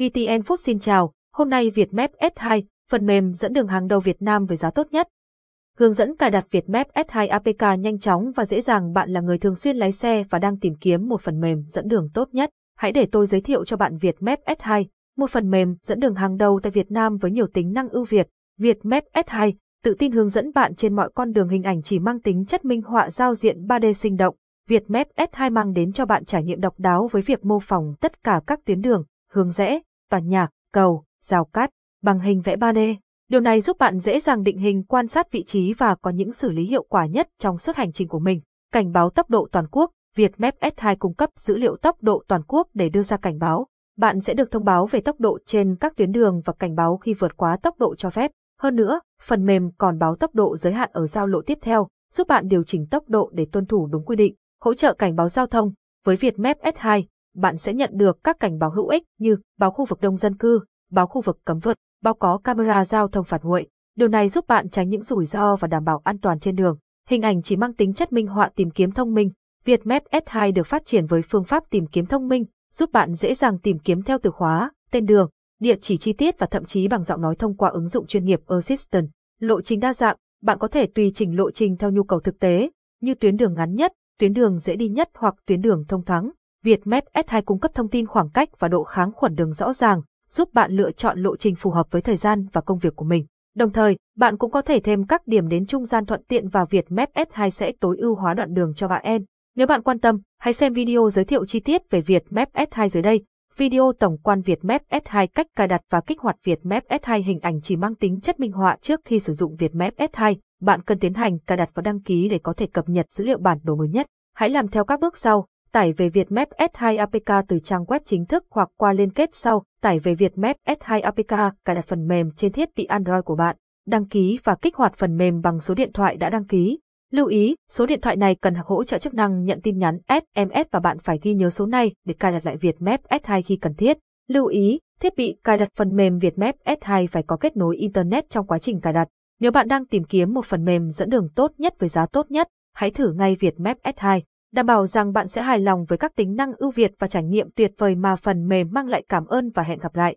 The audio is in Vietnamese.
VTN Food xin chào, hôm nay Vietmap S2, phần mềm dẫn đường hàng đầu Việt Nam với giá tốt nhất. Hướng dẫn cài đặt Vietmap S2 APK nhanh chóng và dễ dàng bạn là người thường xuyên lái xe và đang tìm kiếm một phần mềm dẫn đường tốt nhất. Hãy để tôi giới thiệu cho bạn Vietmap S2, một phần mềm dẫn đường hàng đầu tại Việt Nam với nhiều tính năng ưu việt. Vietmap S2 tự tin hướng dẫn bạn trên mọi con đường hình ảnh chỉ mang tính chất minh họa giao diện 3D sinh động. Vietmap S2 mang đến cho bạn trải nghiệm độc đáo với việc mô phỏng tất cả các tuyến đường, hướng rẽ, tòa nhà, cầu, rào cát, bằng hình vẽ 3D. Điều này giúp bạn dễ dàng định hình quan sát vị trí và có những xử lý hiệu quả nhất trong suốt hành trình của mình. Cảnh báo tốc độ toàn quốc, Vietmap S2 cung cấp dữ liệu tốc độ toàn quốc để đưa ra cảnh báo. Bạn sẽ được thông báo về tốc độ trên các tuyến đường và cảnh báo khi vượt quá tốc độ cho phép. Hơn nữa, phần mềm còn báo tốc độ giới hạn ở giao lộ tiếp theo, giúp bạn điều chỉnh tốc độ để tuân thủ đúng quy định. Hỗ trợ cảnh báo giao thông, với Vietmap S2, bạn sẽ nhận được các cảnh báo hữu ích như báo khu vực đông dân cư, báo khu vực cấm vượt, báo có camera giao thông phạt nguội. Điều này giúp bạn tránh những rủi ro và đảm bảo an toàn trên đường. Hình ảnh chỉ mang tính chất minh họa tìm kiếm thông minh. Vietmap S2 được phát triển với phương pháp tìm kiếm thông minh, giúp bạn dễ dàng tìm kiếm theo từ khóa, tên đường, địa chỉ chi tiết và thậm chí bằng giọng nói thông qua ứng dụng chuyên nghiệp Assistant. Lộ trình đa dạng, bạn có thể tùy chỉnh lộ trình theo nhu cầu thực tế, như tuyến đường ngắn nhất, tuyến đường dễ đi nhất hoặc tuyến đường thông thoáng. Vietmap S2 cung cấp thông tin khoảng cách và độ kháng khuẩn đường rõ ràng, giúp bạn lựa chọn lộ trình phù hợp với thời gian và công việc của mình. Đồng thời, bạn cũng có thể thêm các điểm đến trung gian thuận tiện vào Vietmap S2 sẽ tối ưu hóa đoạn đường cho bạn. Nếu bạn quan tâm, hãy xem video giới thiệu chi tiết về Vietmap S2 dưới đây. Video tổng quan Vietmap S2 cách cài đặt và kích hoạt Vietmap S2 hình ảnh chỉ mang tính chất minh họa trước khi sử dụng Vietmap S2. Bạn cần tiến hành cài đặt và đăng ký để có thể cập nhật dữ liệu bản đồ mới nhất. Hãy làm theo các bước sau. Tải về Vietmap S2 APK từ trang web chính thức hoặc qua liên kết sau. Tải về Vietmap S2 APK, cài đặt phần mềm trên thiết bị Android của bạn. Đăng ký và kích hoạt phần mềm bằng số điện thoại đã đăng ký. Lưu ý, số điện thoại này cần hỗ trợ chức năng nhận tin nhắn SMS và bạn phải ghi nhớ số này để cài đặt lại Vietmap S2 khi cần thiết. Lưu ý, thiết bị cài đặt phần mềm Vietmap S2 phải có kết nối Internet trong quá trình cài đặt. Nếu bạn đang tìm kiếm một phần mềm dẫn đường tốt nhất với giá tốt nhất, hãy thử ngay Vietmap S2 đảm bảo rằng bạn sẽ hài lòng với các tính năng ưu việt và trải nghiệm tuyệt vời mà phần mềm mang lại cảm ơn và hẹn gặp lại.